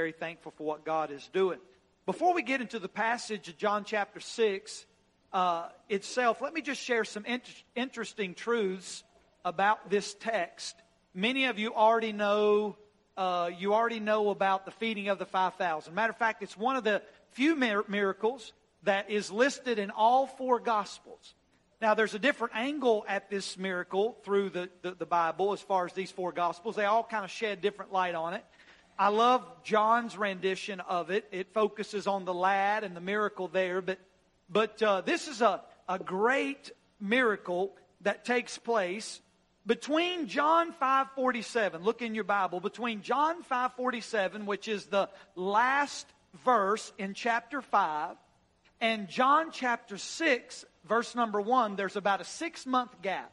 very thankful for what God is doing. Before we get into the passage of John chapter 6 uh, itself, let me just share some interesting truths about this text. Many of you already know. Uh, you already know about the feeding of the 5,000. Matter of fact, it's one of the few mir- miracles that is listed in all four Gospels. Now, there's a different angle at this miracle through the, the, the, Bible as far as these four Gospels. They all kind of shed different light on it. I love John's rendition of it. It focuses on the lad and the miracle there, but, but uh, this is a, a great miracle that takes place between John 5:47. Look in your Bible. Between John 5:47, which is the last verse in chapter 5, and John chapter 6, verse number 1, there's about a six month gap.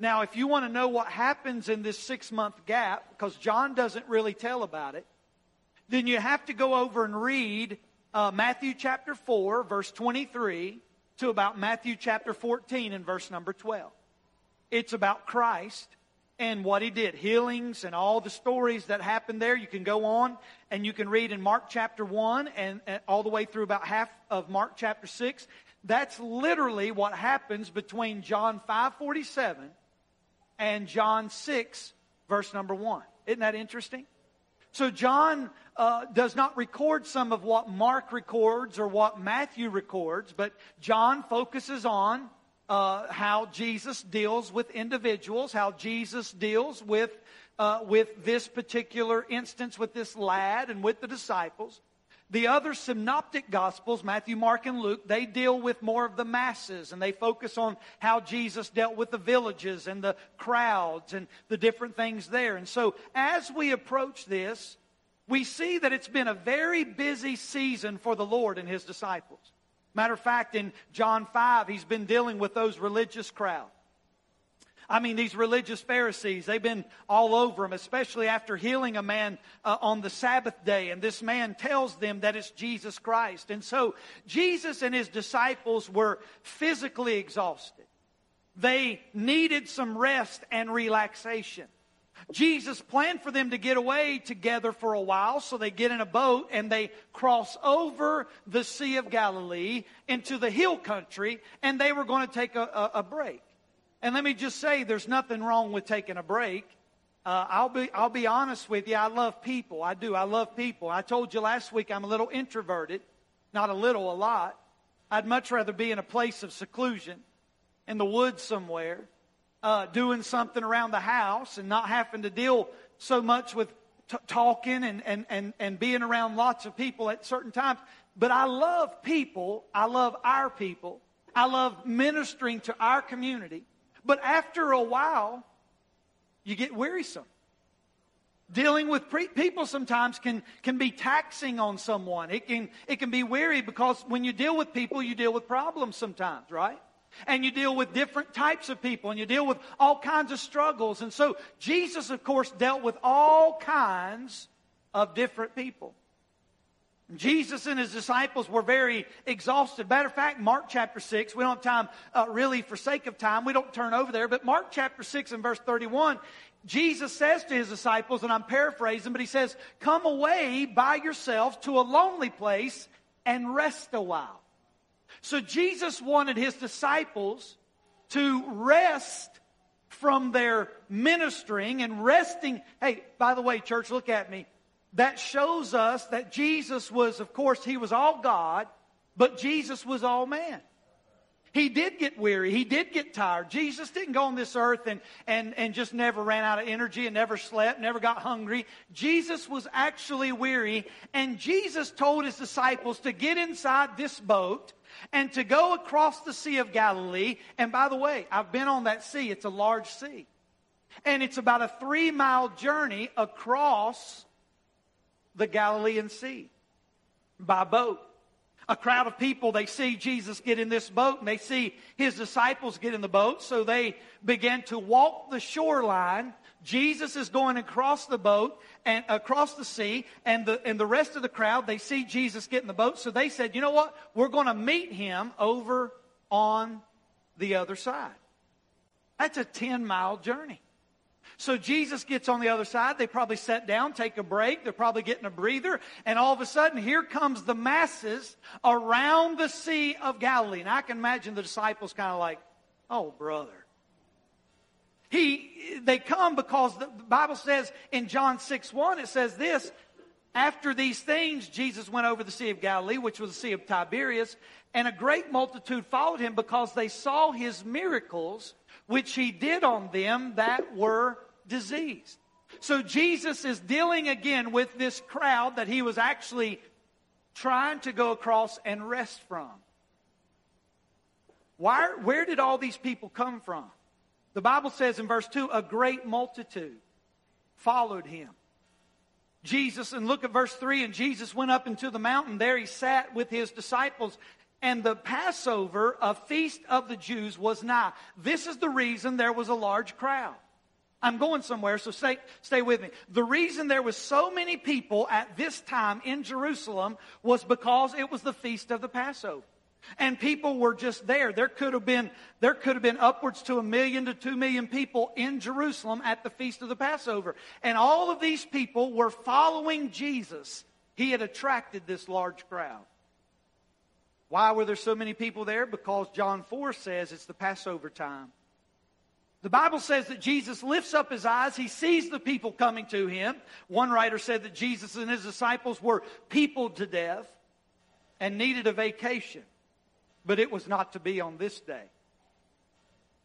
Now, if you want to know what happens in this six month gap, because John doesn't really tell about it, then you have to go over and read uh, Matthew chapter 4, verse 23, to about Matthew chapter 14 and verse number 12. It's about Christ and what he did, healings and all the stories that happened there. You can go on and you can read in Mark chapter 1 and, and, all the way through about half of Mark chapter 6. That's literally what happens between John 5:47 and John 6 verse number 1. Isn't that interesting? So John uh, does not record some of what Mark records or what Matthew records, but John focuses on uh, how Jesus deals with individuals, how Jesus deals with, uh, with this particular instance with this lad and with the disciples. The other synoptic gospels, Matthew, Mark, and Luke, they deal with more of the masses and they focus on how Jesus dealt with the villages and the crowds and the different things there. And so as we approach this, we see that it's been a very busy season for the Lord and his disciples. Matter of fact, in John 5, he's been dealing with those religious crowd. I mean, these religious Pharisees, they've been all over him, especially after healing a man uh, on the Sabbath day. And this man tells them that it's Jesus Christ. And so Jesus and his disciples were physically exhausted. They needed some rest and relaxation. Jesus planned for them to get away together for a while, so they get in a boat and they cross over the Sea of Galilee into the hill country, and they were going to take a, a, a break. And let me just say, there's nothing wrong with taking a break. Uh, I'll be I'll be honest with you. I love people. I do. I love people. I told you last week I'm a little introverted, not a little, a lot. I'd much rather be in a place of seclusion, in the woods somewhere, uh, doing something around the house and not having to deal so much with t- talking and, and, and, and being around lots of people at certain times. But I love people. I love our people. I love ministering to our community. But after a while, you get wearisome. Dealing with pre- people sometimes can, can be taxing on someone. It can, it can be weary because when you deal with people, you deal with problems sometimes, right? and you deal with different types of people and you deal with all kinds of struggles. And so Jesus, of course, dealt with all kinds of different people. Jesus and his disciples were very exhausted. Matter of fact, Mark chapter 6, we don't have time uh, really for sake of time, we don't turn over there, but Mark chapter 6 and verse 31, Jesus says to his disciples, and I'm paraphrasing, but he says, Come away by yourselves to a lonely place and rest a while. So Jesus wanted his disciples to rest from their ministering and resting. Hey, by the way, church, look at me. That shows us that Jesus was, of course, he was all God, but Jesus was all man. He did get weary. He did get tired. Jesus didn't go on this earth and, and, and just never ran out of energy and never slept, never got hungry. Jesus was actually weary. And Jesus told his disciples to get inside this boat and to go across the Sea of Galilee. And by the way, I've been on that sea. It's a large sea. And it's about a three mile journey across the Galilean Sea by boat. A crowd of people, they see Jesus get in this boat and they see his disciples get in the boat. So they begin to walk the shoreline Jesus is going across the boat and across the sea, and the, and the rest of the crowd, they see Jesus get in the boat. So they said, you know what? We're going to meet him over on the other side. That's a 10 mile journey. So Jesus gets on the other side. They probably sat down, take a break. They're probably getting a breather. And all of a sudden, here comes the masses around the Sea of Galilee. And I can imagine the disciples kind of like, oh, brother. He, they come because the Bible says in John 6 1, it says this After these things, Jesus went over the Sea of Galilee, which was the Sea of Tiberias, and a great multitude followed him because they saw his miracles, which he did on them that were diseased. So Jesus is dealing again with this crowd that he was actually trying to go across and rest from. Why, where did all these people come from? The Bible says in verse 2 a great multitude followed him. Jesus, and look at verse 3 and Jesus went up into the mountain. There he sat with his disciples. And the Passover, a feast of the Jews, was nigh. This is the reason there was a large crowd. I'm going somewhere, so stay, stay with me. The reason there was so many people at this time in Jerusalem was because it was the feast of the Passover. And people were just there. There could have been, there could have been upwards to a million to two million people in Jerusalem at the feast of the Passover. And all of these people were following Jesus. He had attracted this large crowd. Why were there so many people there? Because John 4 says it's the Passover time. The Bible says that Jesus lifts up his eyes. He sees the people coming to him. One writer said that Jesus and his disciples were peopled to death and needed a vacation but it was not to be on this day.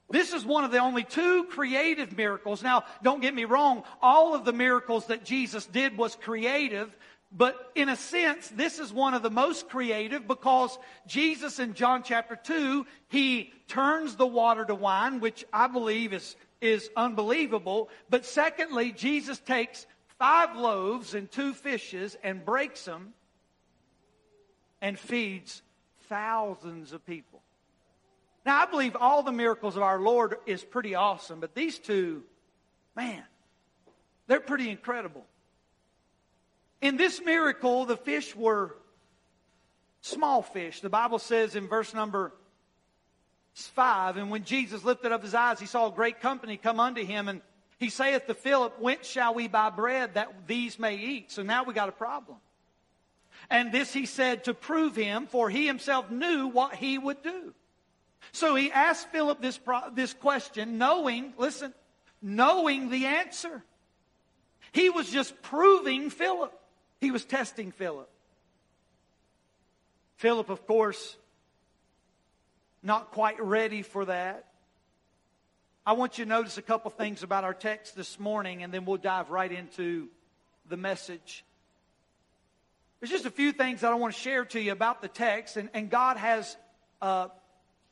This is one of the only two creative miracles. Now, don't get me wrong, all of the miracles that Jesus did was creative, but in a sense, this is one of the most creative because Jesus in John chapter 2, he turns the water to wine, which I believe is, is unbelievable. But secondly, Jesus takes five loaves and two fishes and breaks them and feeds thousands of people. Now, I believe all the miracles of our Lord is pretty awesome, but these two, man, they're pretty incredible. In this miracle, the fish were small fish. The Bible says in verse number 5, and when Jesus lifted up his eyes, he saw a great company come unto him, and he saith to Philip, Whence shall we buy bread that these may eat? So now we got a problem. And this he said to prove him, for he himself knew what he would do. So he asked Philip this, this question, knowing, listen, knowing the answer. He was just proving Philip. He was testing Philip. Philip, of course, not quite ready for that. I want you to notice a couple things about our text this morning, and then we'll dive right into the message. There's just a few things that I want to share to you about the text, and, and God has uh,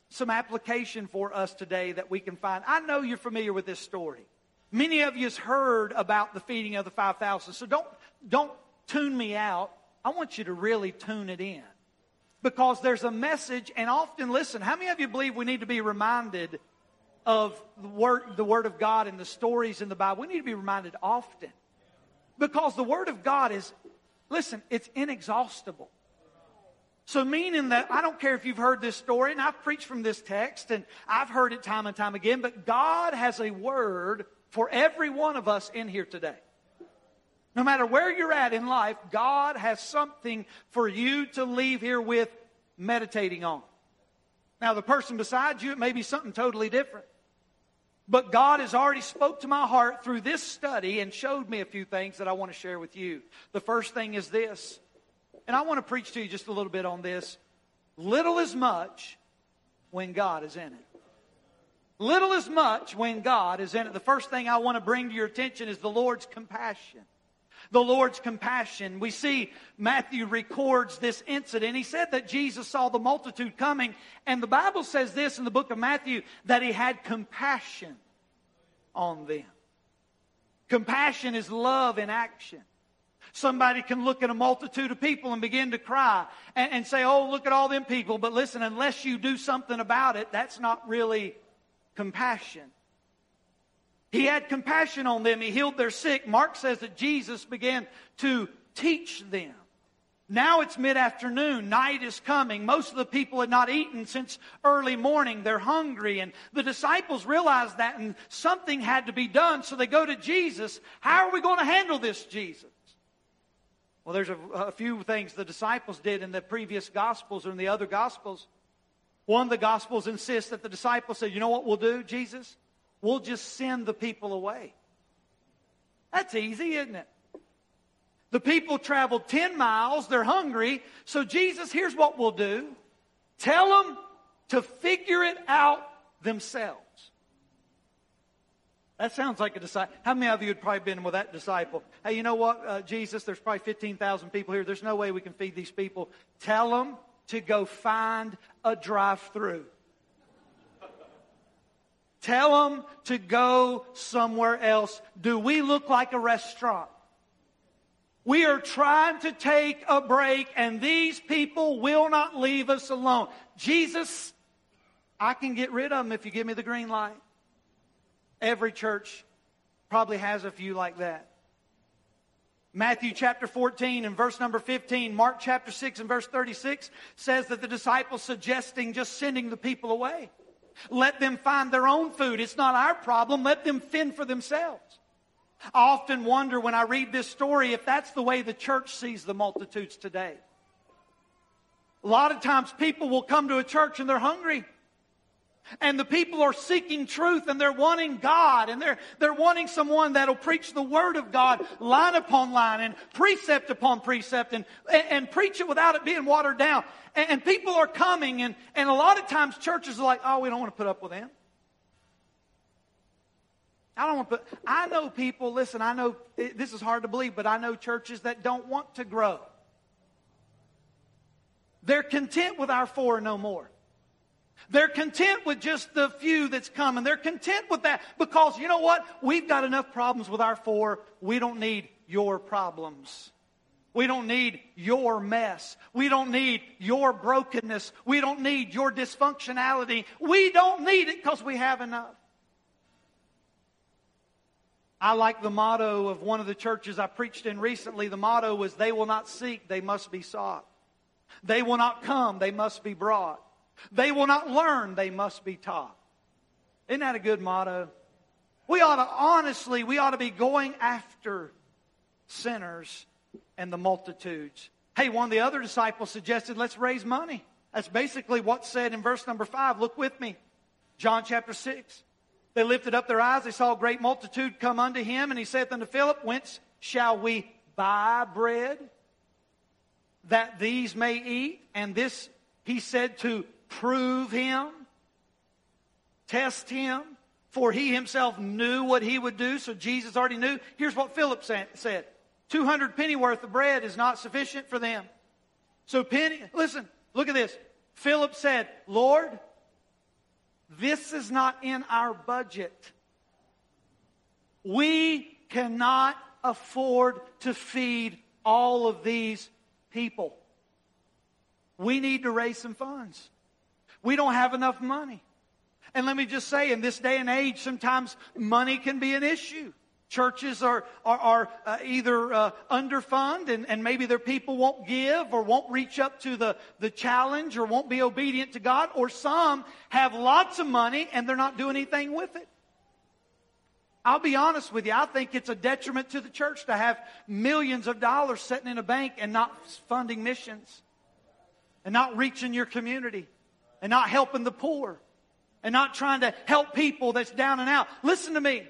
some application for us today that we can find. I know you're familiar with this story. Many of you has heard about the feeding of the 5,000, so don't, don't tune me out. I want you to really tune it in. Because there's a message, and often, listen, how many of you believe we need to be reminded of the word, the word of God and the stories in the Bible? We need to be reminded often. Because the Word of God is Listen, it's inexhaustible. So, meaning that I don't care if you've heard this story, and I've preached from this text, and I've heard it time and time again, but God has a word for every one of us in here today. No matter where you're at in life, God has something for you to leave here with meditating on. Now, the person beside you, it may be something totally different. But God has already spoke to my heart through this study and showed me a few things that I want to share with you. The first thing is this, and I want to preach to you just a little bit on this. Little is much when God is in it. Little is much when God is in it. The first thing I want to bring to your attention is the Lord's compassion. The Lord's compassion. We see Matthew records this incident. He said that Jesus saw the multitude coming, and the Bible says this in the book of Matthew that he had compassion on them. Compassion is love in action. Somebody can look at a multitude of people and begin to cry and, and, say, Oh, look at all them people. But listen, unless you do something about it, that's not really compassion. He had compassion on them. He healed their sick. Mark says that Jesus began to teach them. Now it's mid afternoon. Night is coming. Most of the people had not eaten since early morning. They're hungry. And the disciples realized that and something had to be done. So they go to Jesus. How are we going to handle this, Jesus? Well, there's a, a few things the disciples did in the previous Gospels or in the other Gospels. One of the Gospels insists that the disciples said, You know what we'll do, Jesus? We'll just send the people away. That's easy, isn't it? The people traveled 10 miles. They're hungry. So, Jesus, here's what we'll do tell them to figure it out themselves. That sounds like a disciple. How many of you had probably been with that disciple? Hey, you know what, uh, Jesus? There's probably 15,000 people here. There's no way we can feed these people. Tell them to go find a drive through. Tell them to go somewhere else. Do we look like a restaurant? We are trying to take a break, and these people will not leave us alone. Jesus, I can get rid of them if you give me the green light. Every church probably has a few like that. Matthew chapter 14 and verse number 15, Mark chapter 6 and verse 36 says that the disciples suggesting just sending the people away. Let them find their own food. It's not our problem. Let them fend for themselves. I often wonder when I read this story if that's the way the church sees the multitudes today. A lot of times people will come to a church and they're hungry. And the people are seeking truth and they're wanting God and they're, they're wanting someone that'll preach the Word of God line upon line and precept upon precept and, and, and preach it without it being watered down. And, and people are coming and, and a lot of times churches are like, oh, we don't want to put up with them. I don't want to put, I know people, listen, I know this is hard to believe, but I know churches that don't want to grow. They're content with our four no more. They're content with just the few that's coming. They're content with that because you know what? We've got enough problems with our four. We don't need your problems. We don't need your mess. We don't need your brokenness. We don't need your dysfunctionality. We don't need it because we have enough. I like the motto of one of the churches I preached in recently. The motto was, They will not seek, they must be sought. They will not come, they must be brought. They will not learn, they must be taught. Isn't that a good motto? We ought to, honestly, we ought to be going after sinners and the multitudes. Hey, one of the other disciples suggested, let's raise money. That's basically what's said in verse number five. Look with me. John chapter 6. They lifted up their eyes. They saw a great multitude come unto him, and he saith unto Philip, Whence shall we buy bread that these may eat? And this he said to prove him, test him, for he himself knew what he would do, so Jesus already knew. Here's what Philip said 200 penny worth of bread is not sufficient for them. So, penny, listen, look at this. Philip said, Lord, this is not in our budget. We cannot afford to feed all of these people. We need to raise some funds. We don't have enough money. And let me just say, in this day and age, sometimes money can be an issue. Churches are, are, are uh, either uh, underfunded and, and maybe their people won't give or won't reach up to the, the challenge or won't be obedient to God, or some have lots of money and they're not doing anything with it. I'll be honest with you, I think it's a detriment to the church to have millions of dollars sitting in a bank and not funding missions and not reaching your community and not helping the poor and not trying to help people that's down and out. Listen to me.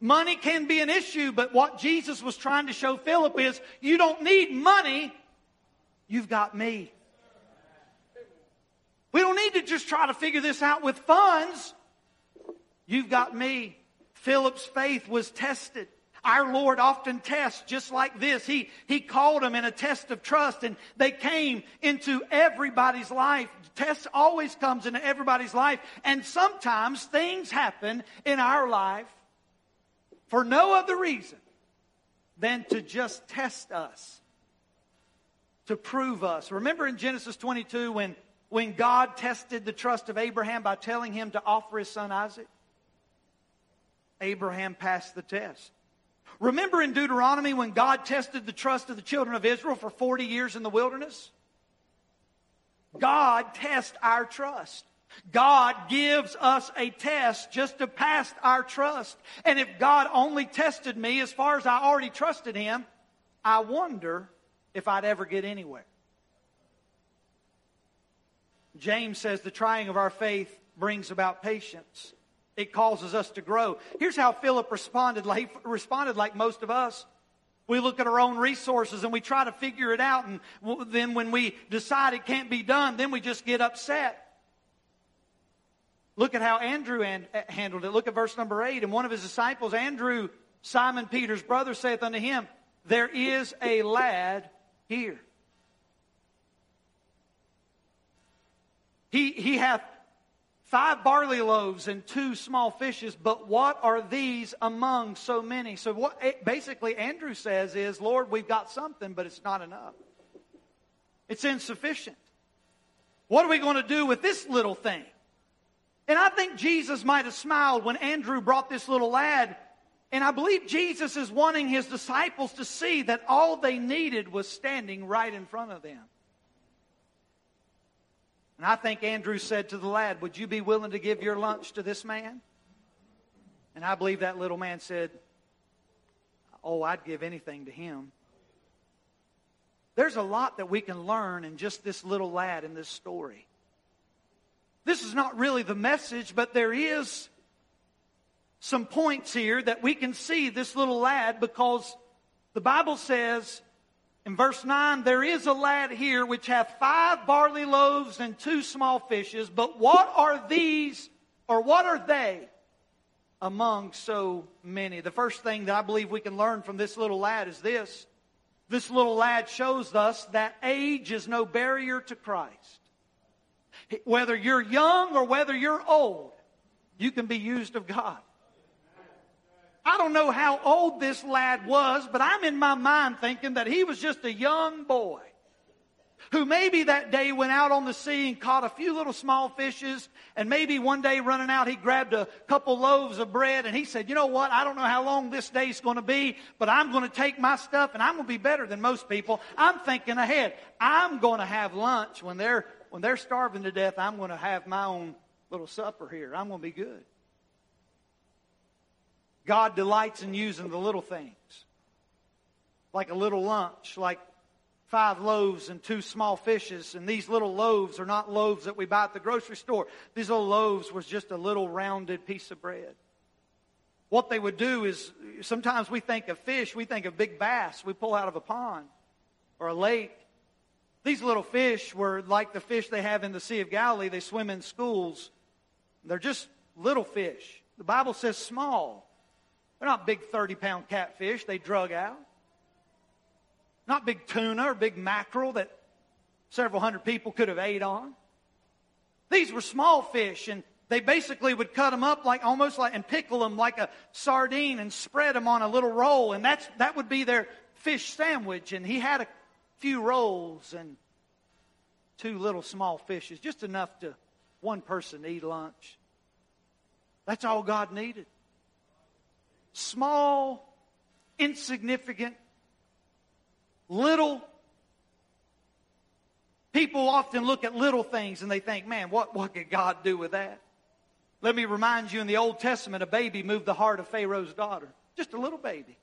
Money can be an issue, but what Jesus was trying to show Philip is you don't need money, you've got me. We don't need to just try to figure this out with funds. You've got me. Philip's faith was tested. Our Lord often tests just like this. He, he called them in a test of trust and they came into everybody's life. Test always comes into everybody's life. And sometimes things happen in our life for no other reason than to just test us, to prove us. Remember in Genesis 22 when, when God tested the trust of Abraham by telling him to offer his son Isaac? Abraham passed the test. Remember in Deuteronomy when God tested the trust of the children of Israel for 40 years in the wilderness? God tests our trust. God gives us a test just to pass our trust. And if God only tested me as far as I already trusted Him, I wonder if I'd ever get anywhere. James says the trying of our faith brings about patience. It causes us to grow. Here's how Philip responded like, responded like most of us. We look at our own resources and we try to figure it out, and then when we decide it can't be done, then we just get upset. Look at how Andrew uh, handled it. Look at verse number 8. And one of his disciples, Andrew, Simon Peter's brother, saith unto him, There is a lad here. He, he hath five barley loaves and two small fishes, but what are these among so many? So, what basically Andrew says is, Lord, we've got something, but it's not enough. It's insufficient. What are we going to do with this little thing? And I think Jesus might have smiled when Andrew brought this little lad. And I believe Jesus is wanting his disciples to see that all they needed was standing right in front of them. And I think Andrew said to the lad, Would you be willing to give your lunch to this man? And I believe that little man said, Oh, I'd give anything to him. There's a lot that we can learn in just this little lad in this story. This is not really the message, but there is some points here that we can see this little lad because the Bible says in verse 9, there is a lad here which hath five barley loaves and two small fishes, but what are these, or what are they among so many? The first thing that I believe we can learn from this little lad is this. This little lad shows us that age is no barrier to Christ. Whether you're young or whether you're old, you can be used of God. I don't know how old this lad was, but I'm in my mind thinking that he was just a young boy who maybe that day went out on the sea and caught a few little small fishes and maybe one day running out he grabbed a couple loaves of bread and he said, you know what, I don't know how long this day's going to be, but I'm going to take my stuff and I'm going to be better than most people. I'm thinking ahead. I'm going to have lunch when they're, when they're starving to death. I'm going to have my own little supper here. I'm going to be good. God delights in using the little things, like a little lunch, like five loaves and two small fishes. And these little loaves are not loaves that we buy at the grocery store. These little loaves was just a little rounded piece of bread. What they would do is sometimes we think of fish, we think of big bass we pull out of a pond or a lake. These little fish were like the fish they have in the Sea of Galilee. They swim in schools. They're just little fish. The Bible says small. They're not big 30 pound catfish they drug out. Not big tuna or big mackerel that several hundred people could have ate on. These were small fish, and they basically would cut them up like almost like and pickle them like a sardine and spread them on a little roll, and that's that would be their fish sandwich. And he had a few rolls and two little small fishes, just enough to one person eat lunch. That's all God needed small, insignificant, little. People often look at little things and they think, man, what, what could God do with that? Let me remind you in the Old Testament, a baby moved the heart of Pharaoh's daughter. Just a little baby.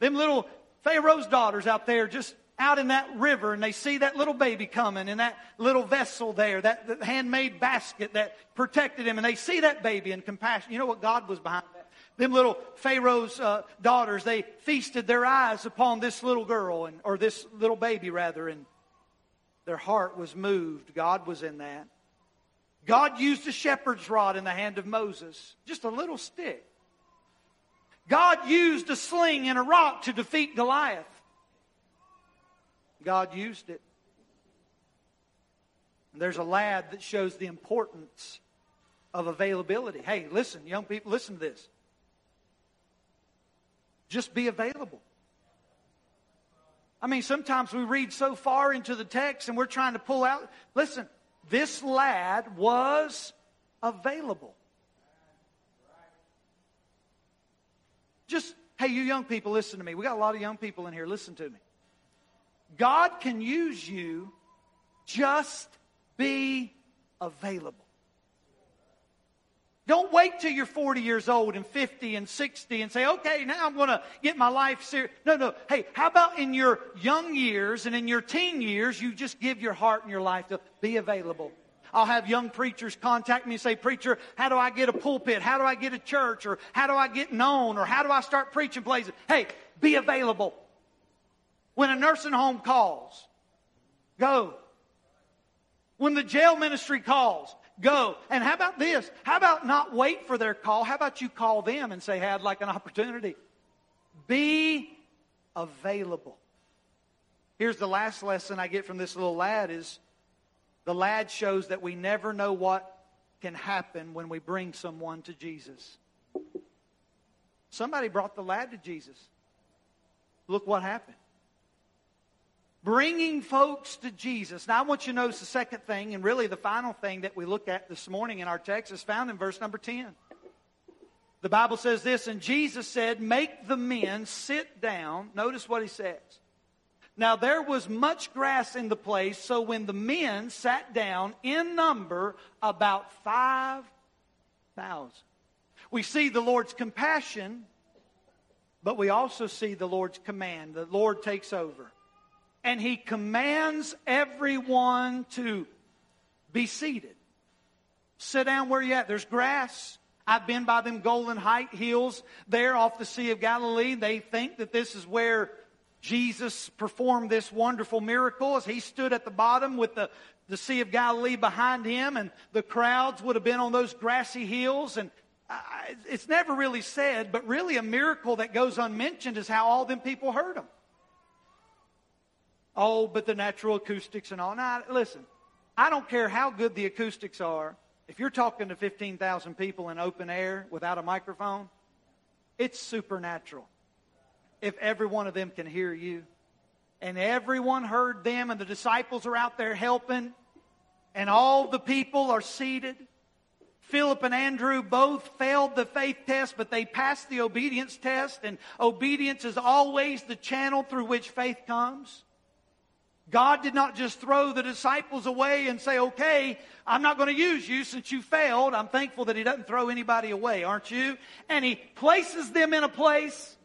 Them little Pharaoh's daughters out there just out in that river and they see that little baby coming and that little vessel there, that, handmade basket that protected him, and they see that baby and compassion. You know what God was behind that? Them little Pharaoh's uh, daughters, they feasted their eyes upon this little girl, and, or this little baby rather, and their heart was moved. God was in that. God used a shepherd's rod in the hand of Moses, just a little stick. God used a sling and a rock to defeat Goliath. God used it. And there's a lad that shows the importance of availability. Hey, listen, young people, listen to this. Just be available. I mean, sometimes we read so far into the text and we're trying to pull out. Listen, this lad was available. Just Hey, you young people, listen to me. We got a lot of young people in here. Listen to me. God can use you. Just be available. Don't wait till you're 40 years old and 50 and 60 and say, okay, now I'm going to get my life serious. No, no. Hey, how about in your young years and in your teen years, you just give your heart and your life to be available? I'll have young preachers contact me and say, Preacher, how do I get a pulpit? How do I get a church? Or how do I get known? Or how do I start preaching places? Hey, be available. When a nursing home calls, go. When the jail ministry calls, go. And how about this? How about not wait for their call? How about you call them and say, hey, I'd like an opportunity? Be available. Here's the last lesson I get from this little lad is the lad shows that we never know what can happen when we bring someone to Jesus. Somebody brought the lad to Jesus. Look what happened. Bringing folks to Jesus. Now, I want you to notice the second thing, and really the final thing that we look at this morning in our text is found in verse number 10. The Bible says this, and Jesus said, Make the men sit down. Notice what he says. Now there was much grass in the place, so when the men sat down in number, about 5,000. We see the Lord's compassion, but we also see the Lord's command. The Lord takes over. And he commands everyone to be seated. Sit down where you at. There's grass. I've been by them Golan Height Hills there off the Sea of Galilee. They think that this is where Jesus performed this wonderful miracle as he stood at the bottom with the, the Sea of Galilee behind him, and the crowds would have been on those grassy hills. And I, it's never really said, but really a miracle that goes unmentioned is how all them people heard him. Oh, but the natural acoustics and all. Now, listen, I don't care how good the acoustics are. If you're talking to 15,000 people in open air without a microphone, it's supernatural if every one of them can hear you. And everyone heard them, and the disciples are out there helping, and all the people are seated. Philip and Andrew both failed the faith test, but they passed the obedience test, and obedience is always the channel through which faith comes. God did not just throw the disciples away and say, okay, I'm not going to use you since you failed. I'm thankful that He doesn't throw anybody away, aren't you? And He places them in a place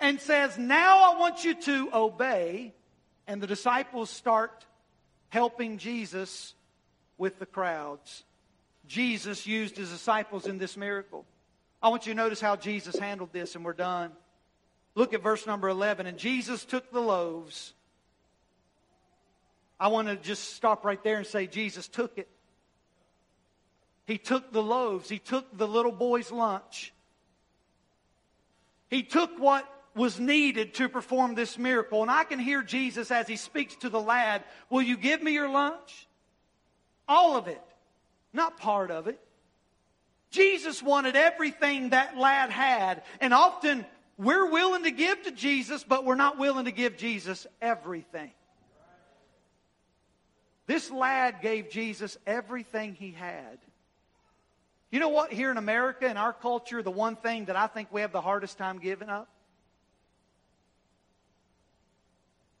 and says, Now I want you to obey. And the disciples start helping Jesus with the crowds. Jesus used his disciples in this miracle. I want you to notice how Jesus handled this, and we're done. Look at verse number 11. And Jesus took the loaves. I want to just stop right there and say, Jesus took it. He took the loaves, he took the little boy's lunch. He took what was needed to perform this miracle. And I can hear Jesus as he speaks to the lad, Will you give me your lunch? All of it, not part of it. Jesus wanted everything that lad had. And often we're willing to give to Jesus, but we're not willing to give Jesus everything. This lad gave Jesus everything he had. You know what? Here in America, in our culture, the one thing that I think we have the hardest time giving up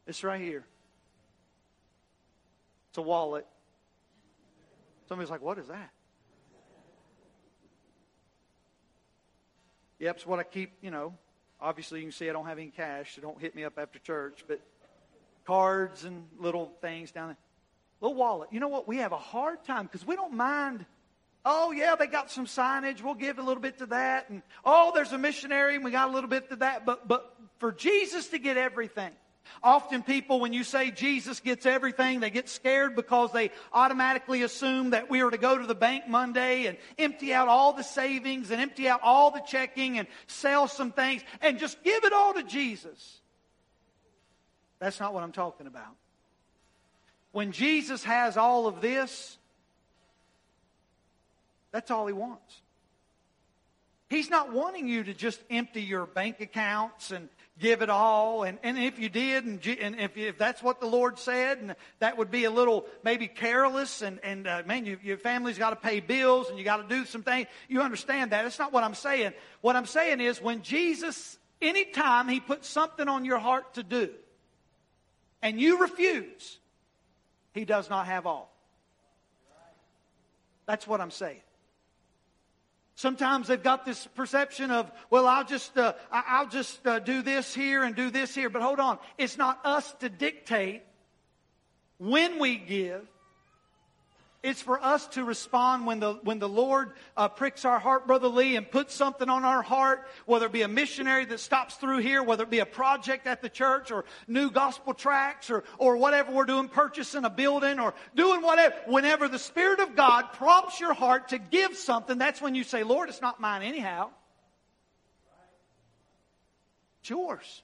It's right here. It's a wallet. Somebody's like, what is that? Yep, it's what I keep, you know. Obviously, you can see I don't have any cash, so don't hit me up after church, but cards and little things down there. Little wallet. You know what? We have a hard time because we don't mind. Oh, yeah, they got some signage. We'll give a little bit to that. And, oh, there's a missionary and we got a little bit to that. But, but for Jesus to get everything, Often people, when you say Jesus gets everything, they get scared because they automatically assume that we are to go to the bank Monday and empty out all the savings and empty out all the checking and sell some things and just give it all to Jesus. That's not what I'm talking about. When Jesus has all of this, that's all he wants. He's not wanting you to just empty your bank accounts and give it all. And, and if you did, and, and if, if that's what the Lord said, and that would be a little maybe careless, and, and uh, man, you, your family's got to pay bills and you got to do some things. You understand that. That's not what I'm saying. What I'm saying is when Jesus Anytime He puts something on your heart to do and you refuse, He does not have all. That's what I'm saying. Sometimes they've got this perception of, well, I'll just, uh, I'll just uh, do this here and do this here. But hold on. It's not us to dictate when we give it's for us to respond when the, when the Lord uh, pricks our heart, Brother Lee, and puts something on our heart, whether it be a missionary that stops through here, whether it be a project at the church, or new gospel tracts, or, or whatever we're doing, purchasing a building, or doing whatever. Whenever the Spirit of God prompts your heart to give something, that's when you say, Lord, it's not mine anyhow. It's yours.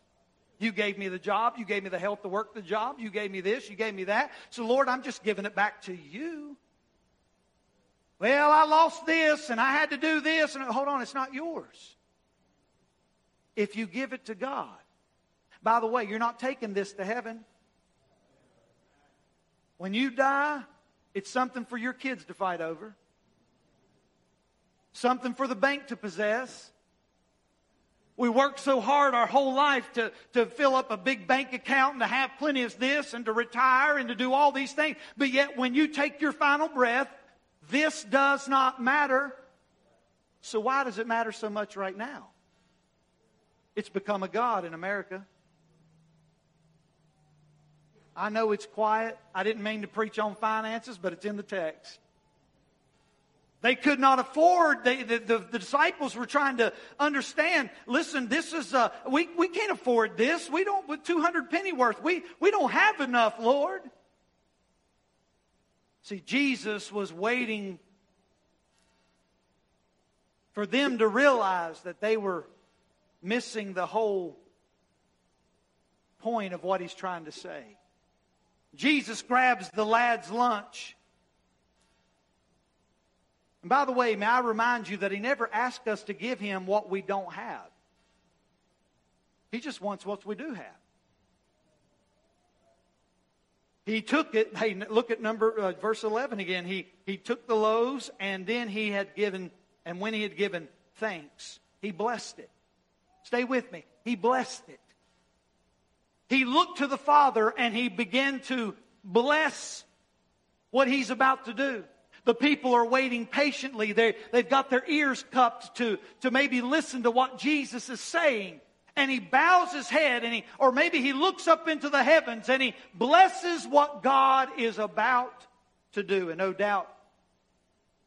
You gave me the job. You gave me the health to work the job. You gave me this. You gave me that. So, Lord, I'm just giving it back to you. Well, I lost this and I had to do this. And hold on, it's not yours. If you give it to God. By the way, you're not taking this to heaven. When you die, it's something for your kids to fight over, something for the bank to possess. We work so hard our whole life to, to fill up a big bank account and to have plenty of this and to retire and to do all these things. But yet, when you take your final breath, this does not matter. So why does it matter so much right now? It's become a God in America. I know it's quiet. I didn't mean to preach on finances, but it's in the text. They could not afford, they, the, the, the, disciples were trying to understand, listen, this is, uh, we, we can't afford this. We don't, with 200 pennyworth, we, we don't have enough, Lord. See, Jesus was waiting for them to realize that they were missing the whole point of what he's trying to say. Jesus grabs the lad's lunch. And by the way, may I remind you that he never asked us to give him what we don't have. He just wants what we do have. He took it. Hey, look at number uh, verse 11 again. He he took the loaves and then he had given and when he had given thanks, he blessed it. Stay with me. He blessed it. He looked to the Father and he began to bless what he's about to do. The people are waiting patiently. They, they've got their ears cupped to, to maybe listen to what Jesus is saying and he bows his head and he, or maybe he looks up into the heavens and he blesses what God is about to do. And no doubt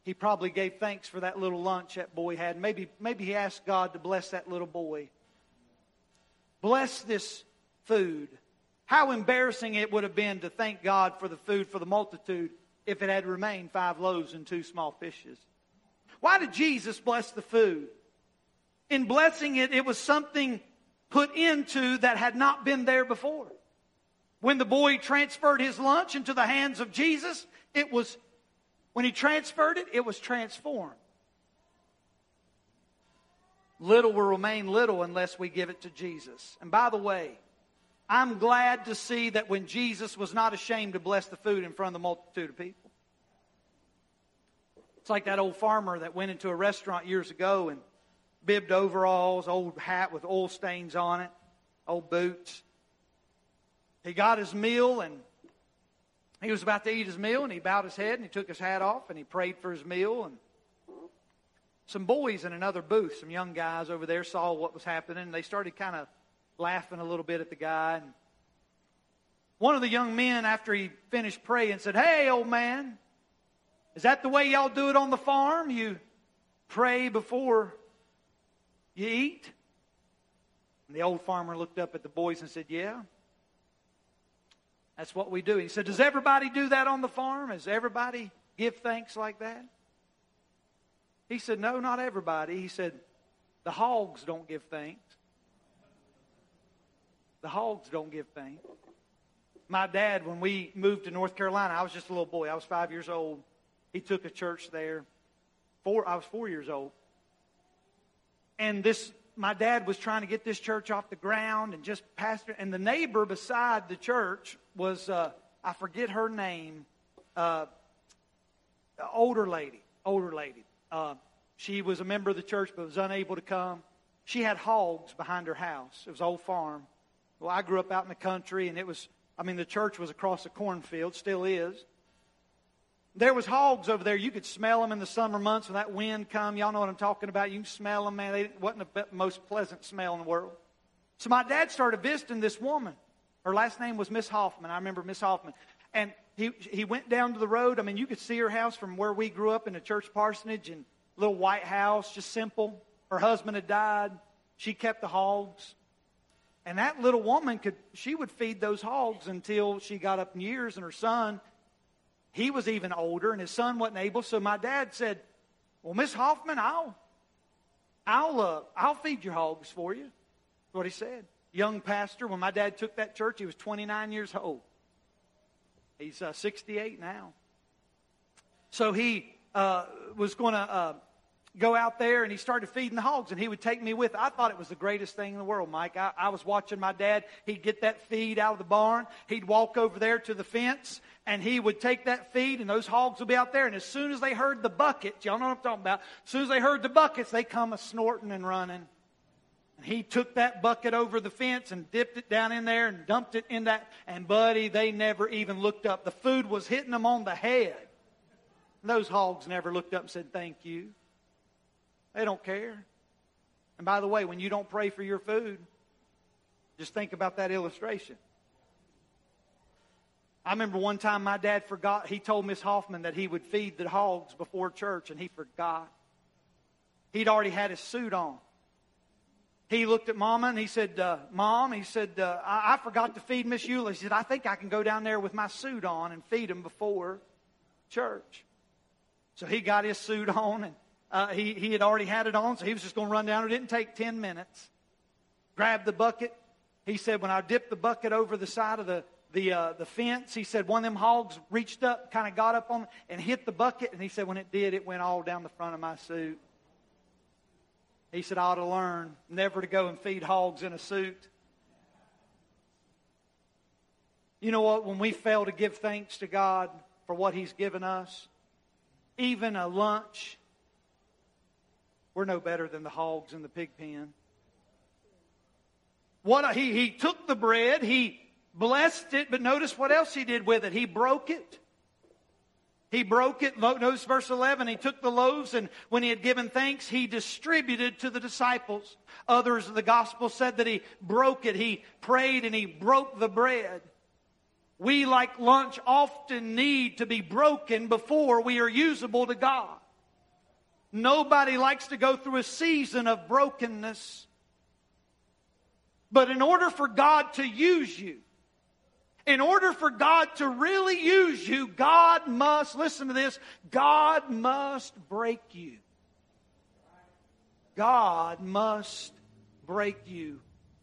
he probably gave thanks for that little lunch that boy had. Maybe, maybe he asked God to bless that little boy. Bless this food. How embarrassing it would have been to thank God for the food for the multitude if it had remained five loaves and two small fishes. Why did Jesus bless the food? In blessing it, it was something put into that had not been there before. When the boy transferred his lunch into the hands of Jesus, it was, when he transferred it, it was transformed. Little will remain little unless we give it to Jesus. And by the way, I'm glad to see that when Jesus was not ashamed to bless the food in front of the multitude of people. It's like that old farmer that went into a restaurant years ago and bibbed overalls, old hat with oil stains on it, old boots. He got his meal and he was about to eat his meal and he bowed his head and he took his hat off and he prayed for his meal and some boys in another booth, some young guys over there saw what was happening and they started kind of laughing a little bit at the guy and one of the young men after he finished praying said, "Hey, old man, is that the way y'all do it on the farm? You pray before you eat? And the old farmer looked up at the boys and said, Yeah. That's what we do. He said, Does everybody do that on the farm? Does everybody give thanks like that? He said, No, not everybody. He said, The hogs don't give thanks. The hogs don't give thanks. My dad, when we moved to North Carolina, I was just a little boy. I was five years old. He took a church there. Four, I was four years old and this my dad was trying to get this church off the ground and just pastor and the neighbor beside the church was uh, i forget her name uh, older lady older lady uh, she was a member of the church but was unable to come she had hogs behind her house. It was an old farm. Well, I grew up out in the country, and it was, I mean, the church was across a cornfield, still is. There was hogs over there. You could smell them in the summer months when that wind come. Y'all know what I'm talking about. You can smell them, man. They wasn't the most pleasant smell in the world. So my dad started visiting this woman. Her last name was Miss Hoffman. I remember Miss Hoffman. And he, he went down to the road. I mean, you could see her house from where we grew up in the church parsonage and little white house, just simple. Her husband had died. She kept the hogs. And that little woman could, she would feed those hogs until she got up in years and her son, he was even older and his son wasn't able. So my dad said, well, Miss Hoffman, I'll, I'll, uh, I'll feed your hogs for you. That's what he said. Young pastor, when my dad took that church, he was 29 years old. He's uh, 68 now. So he uh, was going to uh, go out there and he started feeding the hogs and he would take me with. I thought it was the greatest thing in the world, Mike. I, I, was watching my dad. He'd get that feed out of the barn. He'd walk over there to the fence and he would take that feed and those hogs would be out there. And as soon as they heard the bucket, y'all know what I'm talking about. As soon as they heard the buckets, they come a snorting and running. And he took that bucket over the fence and dipped it down in there and dumped it in that. And buddy, they never even looked up. The food was hitting them on the head. And those hogs never looked up and said, thank you. They don't care. And by the way, when you don't pray for your food, just think about that illustration. I remember one time my dad forgot, he told Miss Hoffman that he would feed the hogs before church, and he forgot. He'd already had his suit on. He looked at Mama and he said, uh, Mom, he said, uh, I-, I forgot to feed Miss Eula. He said, I think I can go down there with my suit on and feed him before church. So he got his suit on and uh, he, he had already had it on, so he was just going to run down. It didn't take 10 minutes. Grabbed the bucket. He said, when I dipped the bucket over the side of the, the, uh, the fence, he said, one of them hogs reached up, kind of got up on and hit the bucket. And he said, when it did, it went all down the front of my suit. He said, I ought to learn never to go and feed hogs in a suit. You know what? When we fail to give thanks to God for what He's given us, even a lunch we're no better than the hogs in the pig pen. What he, he took the bread, he blessed it, but notice what else he did with it. He broke it. He broke it. Notice verse 11. He took the loaves and when he had given thanks, he distributed to the disciples. Others of the gospel said that he broke it. He prayed and he broke the bread. We, like lunch, often need to be broken before we are usable to God. Nobody likes to go through a season of brokenness. But in order for God to use you, in order for God to really use you, God must, listen to this, God must break you. God must break you.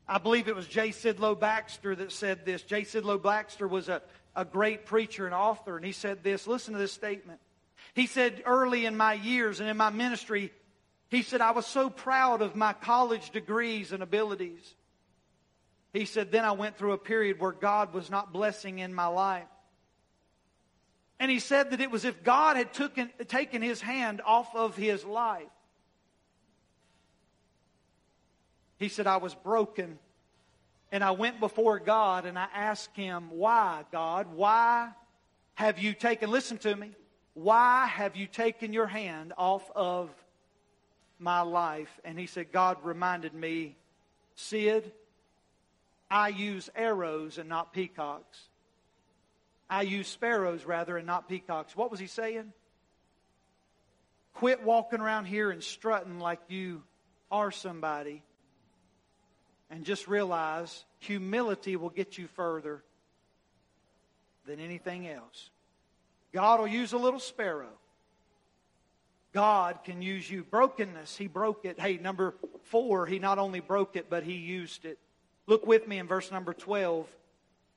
I believe it was J. Sidlow Baxter that said this. J. Sidlow Baxter was a, a great preacher and author, and he said this. Listen to this statement. He said, early in my years and in my ministry, he said, I was so proud of my college degrees and abilities. He said, then I went through a period where God was not blessing in my life. And he said that it was if God had taken, taken his hand off of his life. He said, I was broken. And I went before God and I asked him, Why, God? Why have you taken, listen to me, why have you taken your hand off of my life? And he said, God reminded me, Sid, I use arrows and not peacocks. I use sparrows rather and not peacocks. What was he saying? Quit walking around here and strutting like you are somebody. And just realize humility will get you further than anything else. God will use a little sparrow. God can use you. Brokenness, He broke it. Hey, number four, He not only broke it, but He used it. Look with me in verse number 12.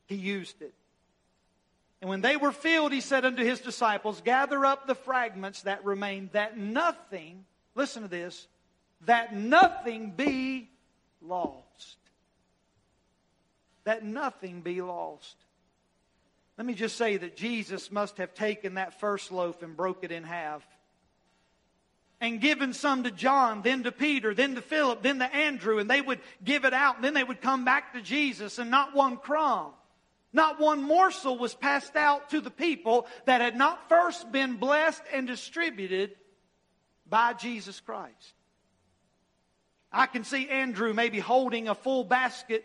He used it. And when they were filled, He said unto His disciples, Gather up the fragments that remain, that nothing, listen to this, that nothing be lost. That nothing be lost. Let me just say that Jesus must have taken that first loaf and broke it in half. and given some to John, then to Peter, then to Philip, then to Andrew, and they would give it out, and then they would come back to Jesus, and not one crumb, not one morsel was passed out to the people that had not first been blessed and distributed by Jesus Christ. I can see Andrew maybe holding a full basket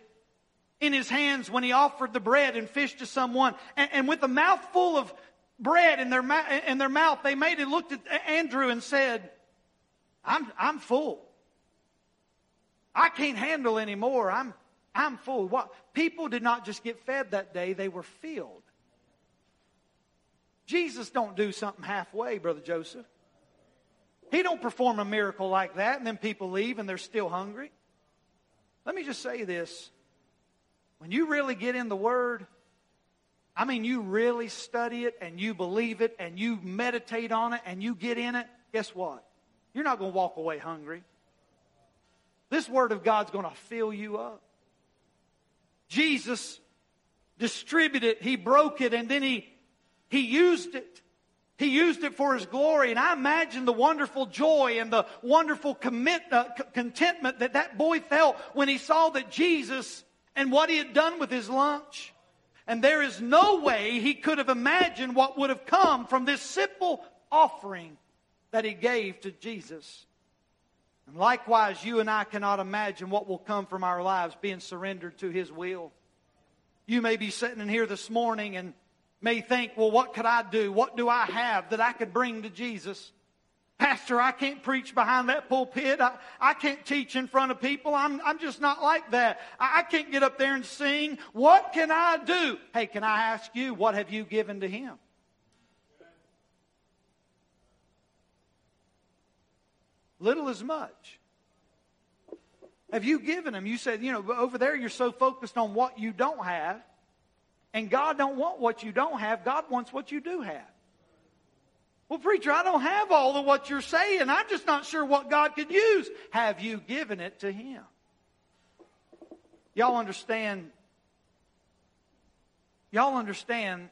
in his hands when he offered the bread and fish to someone, and, and with a mouthful of bread in their, in their mouth, they made it looked at Andrew and said, I'm, I'm full. I can't handle anymore. I'm, I'm full. What? People did not just get fed that day, they were filled. Jesus don't do something halfway, Brother Joseph. He don't perform a miracle like that and then people leave and they're still hungry. Let me just say this. When you really get in the Word, I mean, you really study it and you believe it and you meditate on it and you get in it, guess what? You're not going to walk away hungry. This Word of God's going to fill you up. Jesus distributed it, He broke it, and then He, he used it. He used it for His glory. And I imagine the wonderful joy and the wonderful commit, uh, contentment that that boy felt when he saw that Jesus and what He had done with His lunch. And there is no way he could have imagined what would have come from this simple offering that he gave to Jesus. And likewise, you and I cannot imagine what will come from our lives being surrendered to his will. You may be sitting in here this morning and may think, well, what could I do? What do I have that I could bring to Jesus? Pastor, I can't preach behind that pulpit. I, I can't teach in front of people. I'm, I'm just not like that. I, I can't get up there and sing. What can I do? Hey, can I ask you, what have you given to him? Little as much. Have you given him? You said, you know, over there you're so focused on what you don't have. And God don't want what you don't have. God wants what you do have. Well, preacher, I don't have all of what you're saying. I'm just not sure what God could use. Have you given it to Him? Y'all understand? Y'all understand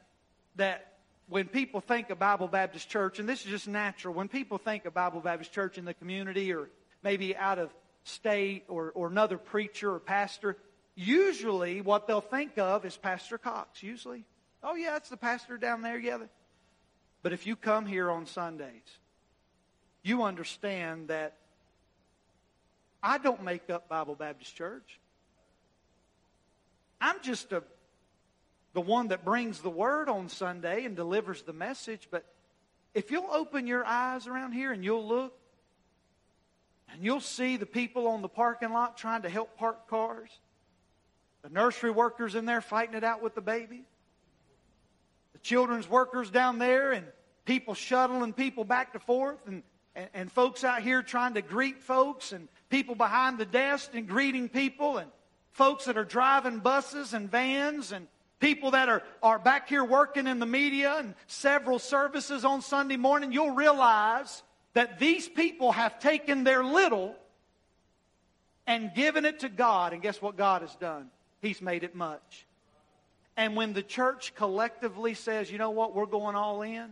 that when people think of Bible Baptist Church, and this is just natural, when people think of Bible Baptist Church in the community or maybe out of state or, or another preacher or pastor, usually what they'll think of is Pastor Cox, usually. Oh, yeah, it's the pastor down there. Yeah. But if you come here on Sundays, you understand that I don't make up Bible Baptist Church. I'm just a the one that brings the word on Sunday and delivers the message. But if you'll open your eyes around here and you'll look, and you'll see the people on the parking lot trying to help park cars, the nursery workers in there fighting it out with the babies, children's workers down there, and people shuttling people back and forth, and, and, and folks out here trying to greet folks, and people behind the desk and greeting people, and folks that are driving buses and vans, and people that are, are back here working in the media and several services on Sunday morning, you'll realize that these people have taken their little and given it to God. And guess what God has done? He's made it much. And when the church collectively says, you know what, we're going all in,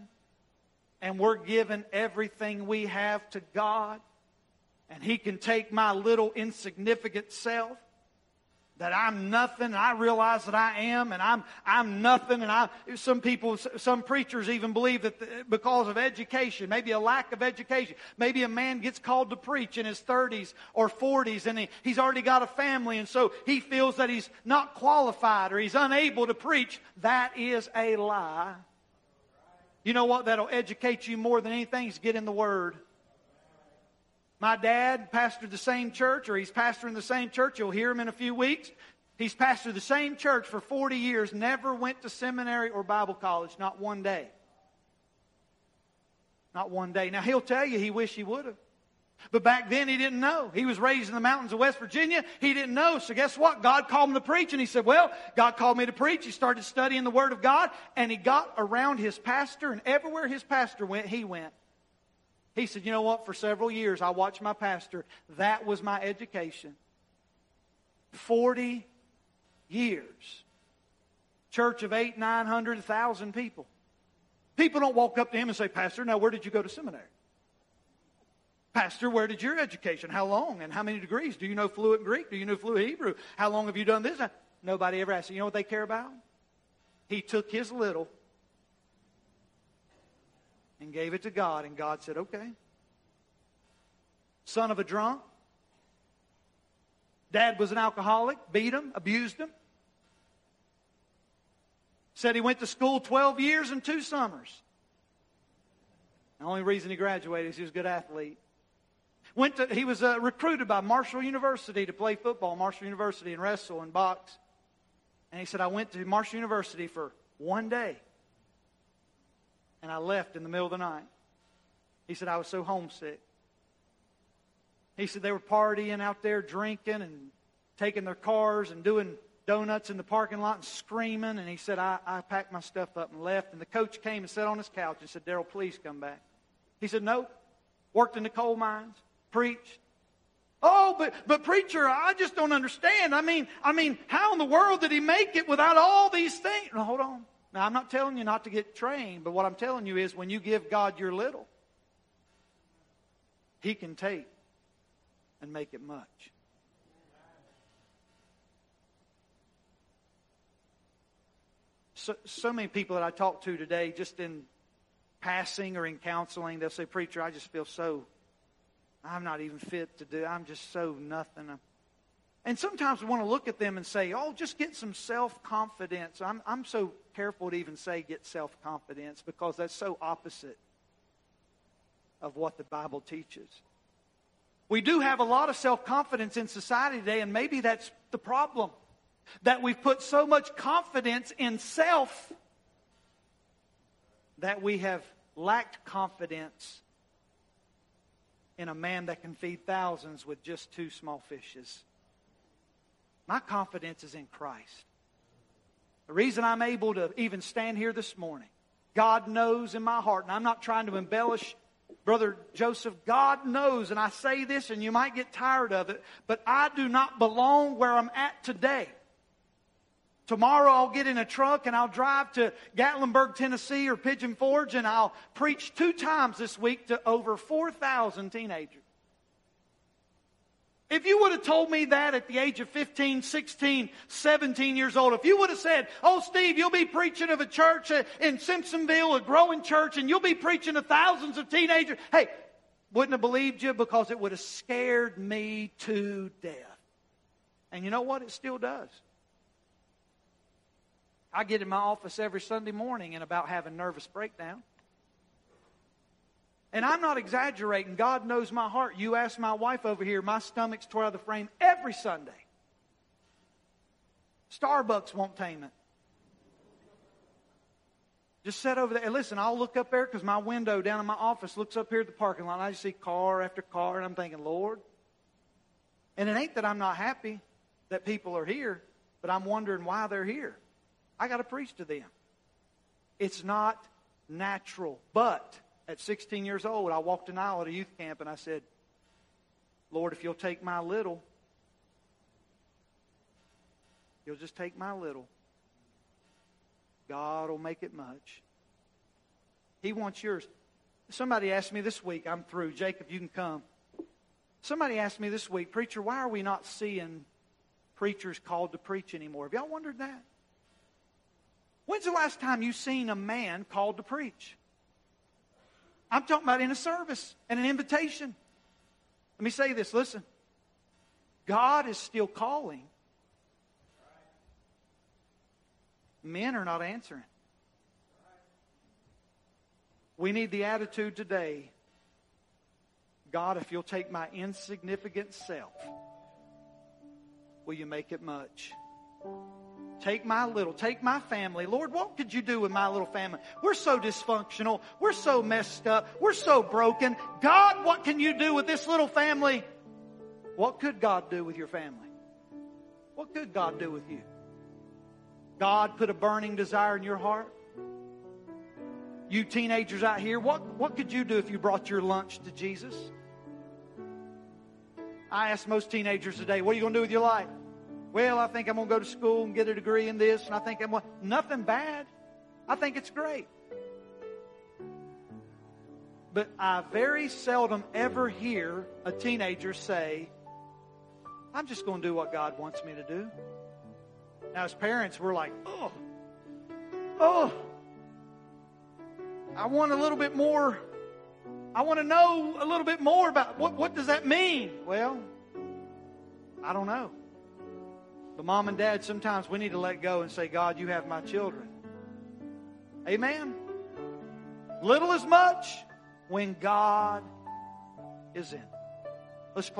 and we're giving everything we have to God, and He can take my little insignificant self that I'm nothing, I realize that I am, and I'm, I'm nothing, and I, some people, some preachers even believe that uh, because of education, maybe a lack of education, maybe a man gets called to preach in his 30s or 40s, and he, he's already got a family, and so he feels that he's not qualified or he's unable to preach. That is a lie. You know what? That'll educate you more than anything is get in the Word. My dad pastored the same church, or he's pastoring the same church. You'll hear him in a few weeks. He's pastored the same church for 40 years, never went to seminary or Bible college, not one day. Not one day. Now, he'll tell you he wish he would have. But back then he didn't know. He was raised in the mountains of West Virginia. He didn't know. So guess what? God called him to preach. And he said, well, God called me to preach. He started studying the Word of God. And he got around his pastor. And everywhere his pastor went, he went. He said, You know what? For several years, I watched my pastor. That was my education. 40 years. Church of eight, nine hundred, thousand people. People don't walk up to him and say, Pastor, now where did you go to seminary? Pastor, where did your education? How long and how many degrees? Do you know fluent Greek? Do you know fluent Hebrew? How long have you done this? Nobody ever asked. You know what they care about? He took his little and gave it to God, and God said, okay. Son of a drunk. Dad was an alcoholic, beat him, abused him. Said he went to school 12 years and two summers. The only reason he graduated is he was a good athlete. Went to, he was uh, recruited by Marshall University to play football, Marshall University, and wrestle and box. And he said, I went to Marshall University for one day. And I left in the middle of the night. He said, I was so homesick. He said they were partying out there, drinking and taking their cars and doing donuts in the parking lot and screaming. And he said, I, I packed my stuff up and left. And the coach came and sat on his couch and said, Daryl, please come back. He said, No. Worked in the coal mines, preached. Oh, but but preacher, I just don't understand. I mean, I mean, how in the world did he make it without all these things? No, hold on. Now I'm not telling you not to get trained, but what I'm telling you is when you give God your little, He can take and make it much. So, so many people that I talk to today, just in passing or in counseling, they'll say, Preacher, I just feel so, I'm not even fit to do, I'm just so nothing. And sometimes we want to look at them and say, Oh, just get some self confidence. I'm, I'm so careful to even say get self confidence because that's so opposite of what the Bible teaches. We do have a lot of self confidence in society today, and maybe that's the problem. That we've put so much confidence in self that we have lacked confidence in a man that can feed thousands with just two small fishes. My confidence is in Christ. The reason I'm able to even stand here this morning, God knows in my heart, and I'm not trying to embellish Brother Joseph, God knows, and I say this and you might get tired of it, but I do not belong where I'm at today. Tomorrow I'll get in a truck and I'll drive to Gatlinburg, Tennessee or Pigeon Forge and I'll preach two times this week to over 4,000 teenagers. If you would have told me that at the age of 15, 16, 17 years old, if you would have said, Oh, Steve, you'll be preaching of a church uh, in Simpsonville, a growing church, and you'll be preaching to thousands of teenagers, hey, wouldn't have believed you because it would have scared me to death. And you know what? It still does. I get in my office every Sunday morning and about having nervous breakdown. And I'm not exaggerating. God knows my heart. You ask my wife over here, my stomach's tore out of the frame every Sunday. Starbucks won't tame it. Just sit over there. And listen, I'll look up there because my window down in my office looks up here at the parking lot. And I just see car after car, and I'm thinking, Lord. And it ain't that I'm not happy that people are here, but I'm wondering why they're here. I got to preach to them. It's not natural. But at 16 years old, I walked an aisle at a youth camp and I said, Lord, if you'll take my little, you'll just take my little, God will make it much. He wants yours. Somebody asked me this week, I'm through. Jacob, you can come. Somebody asked me this week, Preacher, why are we not seeing preachers called to preach anymore? Have y'all wondered that? When's the last time you seen a man called to preach? I'm talking about in a service and an invitation. Let me say this listen. God is still calling. Men are not answering. We need the attitude today God, if you'll take my insignificant self, will you make it much? Take my little, take my family. Lord, what could you do with my little family? We're so dysfunctional. We're so messed up. We're so broken. God, what can you do with this little family? What could God do with your family? What could God do with you? God put a burning desire in your heart? You teenagers out here, what, what could you do if you brought your lunch to Jesus? I ask most teenagers today, what are you going to do with your life? Well, I think I'm going to go to school and get a degree in this, and I think I'm nothing bad. I think it's great. But I very seldom ever hear a teenager say, I'm just going to do what God wants me to do. Now, as parents, we're like, oh, oh, I want a little bit more. I want to know a little bit more about what, what does that mean? Well, I don't know. But mom and dad, sometimes we need to let go and say, God, you have my children. Amen. Little as much when God is in. Let's close.